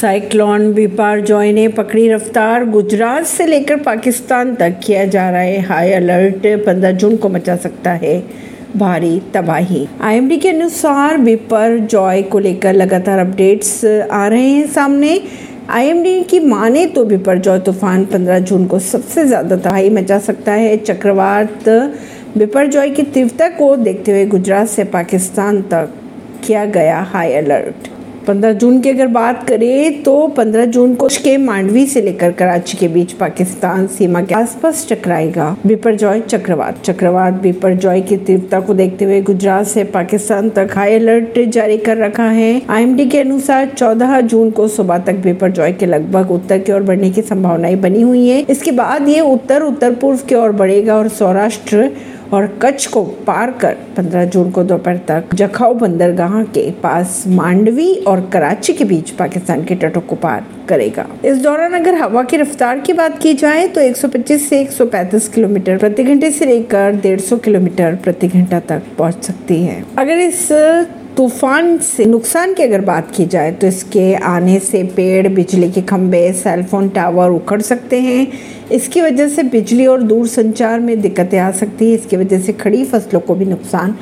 Cyclone Biparjoy ने पकड़ी रफ्तार, गुजरात से लेकर पाकिस्तान तक किया जा रहा है हाई अलर्ट। 15 जून को मचा सकता है भारी तबाही। आईएमडी के अनुसार बिपरजॉय को लेकर लगातार अपडेट्स आ रहे हैं सामने। आईएमडी की माने तो बिपरजॉय तूफ़ान 15 जून को सबसे ज़्यादा तबाही मचा सकता है। चक्रवात बिपरजॉय की तीव्रता को देखते हुए गुजरात से पाकिस्तान तक किया गया हाई अलर्ट। 15 जून की अगर बात करें तो 15 जून को के मांडवी से लेकर कराची के बीच पाकिस्तान सीमा के आसपास टकराएगा। बिपरजॉय चक्रवात। चक्रवात बिपरजॉय की तीव्रता को देखते हुए गुजरात से पाकिस्तान तक हाई अलर्ट जारी कर रखा है। आईएमडी के अनुसार 14 जून को सुबह तक बिपरजॉय के लगभग उत्तर की ओर बढ़ने की संभावनाएँ बनी हुई है। इसके बाद ये उत्तर उत्तर पूर्व की ओर बढ़ेगा और सौराष्ट्र और कच्छ को पार कर 15 जून को दोपहर तक जखाऊ बंदरगाह के पास मांडवी और कराची के बीच पाकिस्तान के तटों को पार करेगा। इस दौरान अगर हवा की रफ्तार की बात की जाए तो 125 से 135 किलोमीटर प्रति घंटे से लेकर 150 किलोमीटर प्रति घंटा तक पहुँच सकती है। अगर इस तूफ़ान से नुकसान की अगर बात की जाए तो इसके आने से पेड़, बिजली के खंभे सेलफोन टावर उखड़ सकते हैं। इसकी वजह से बिजली और दूर संचार में दिक्कतें आ सकती है। इसकी वजह से खड़ी फ़सलों को भी नुकसान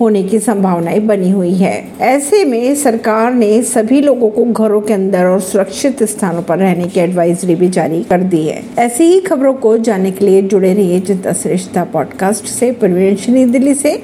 होने की संभावनाएँ बनी हुई है। ऐसे में सरकार ने सभी लोगों को घरों के अंदर और सुरक्षित स्थानों पर रहने की एडवाइजरी भी जारी कर दी है। ऐसी ही खबरों को जानने के लिए जुड़े रहिए जनता श्रेष्ठता पॉडकास्ट से। परवीन दिल्ली से।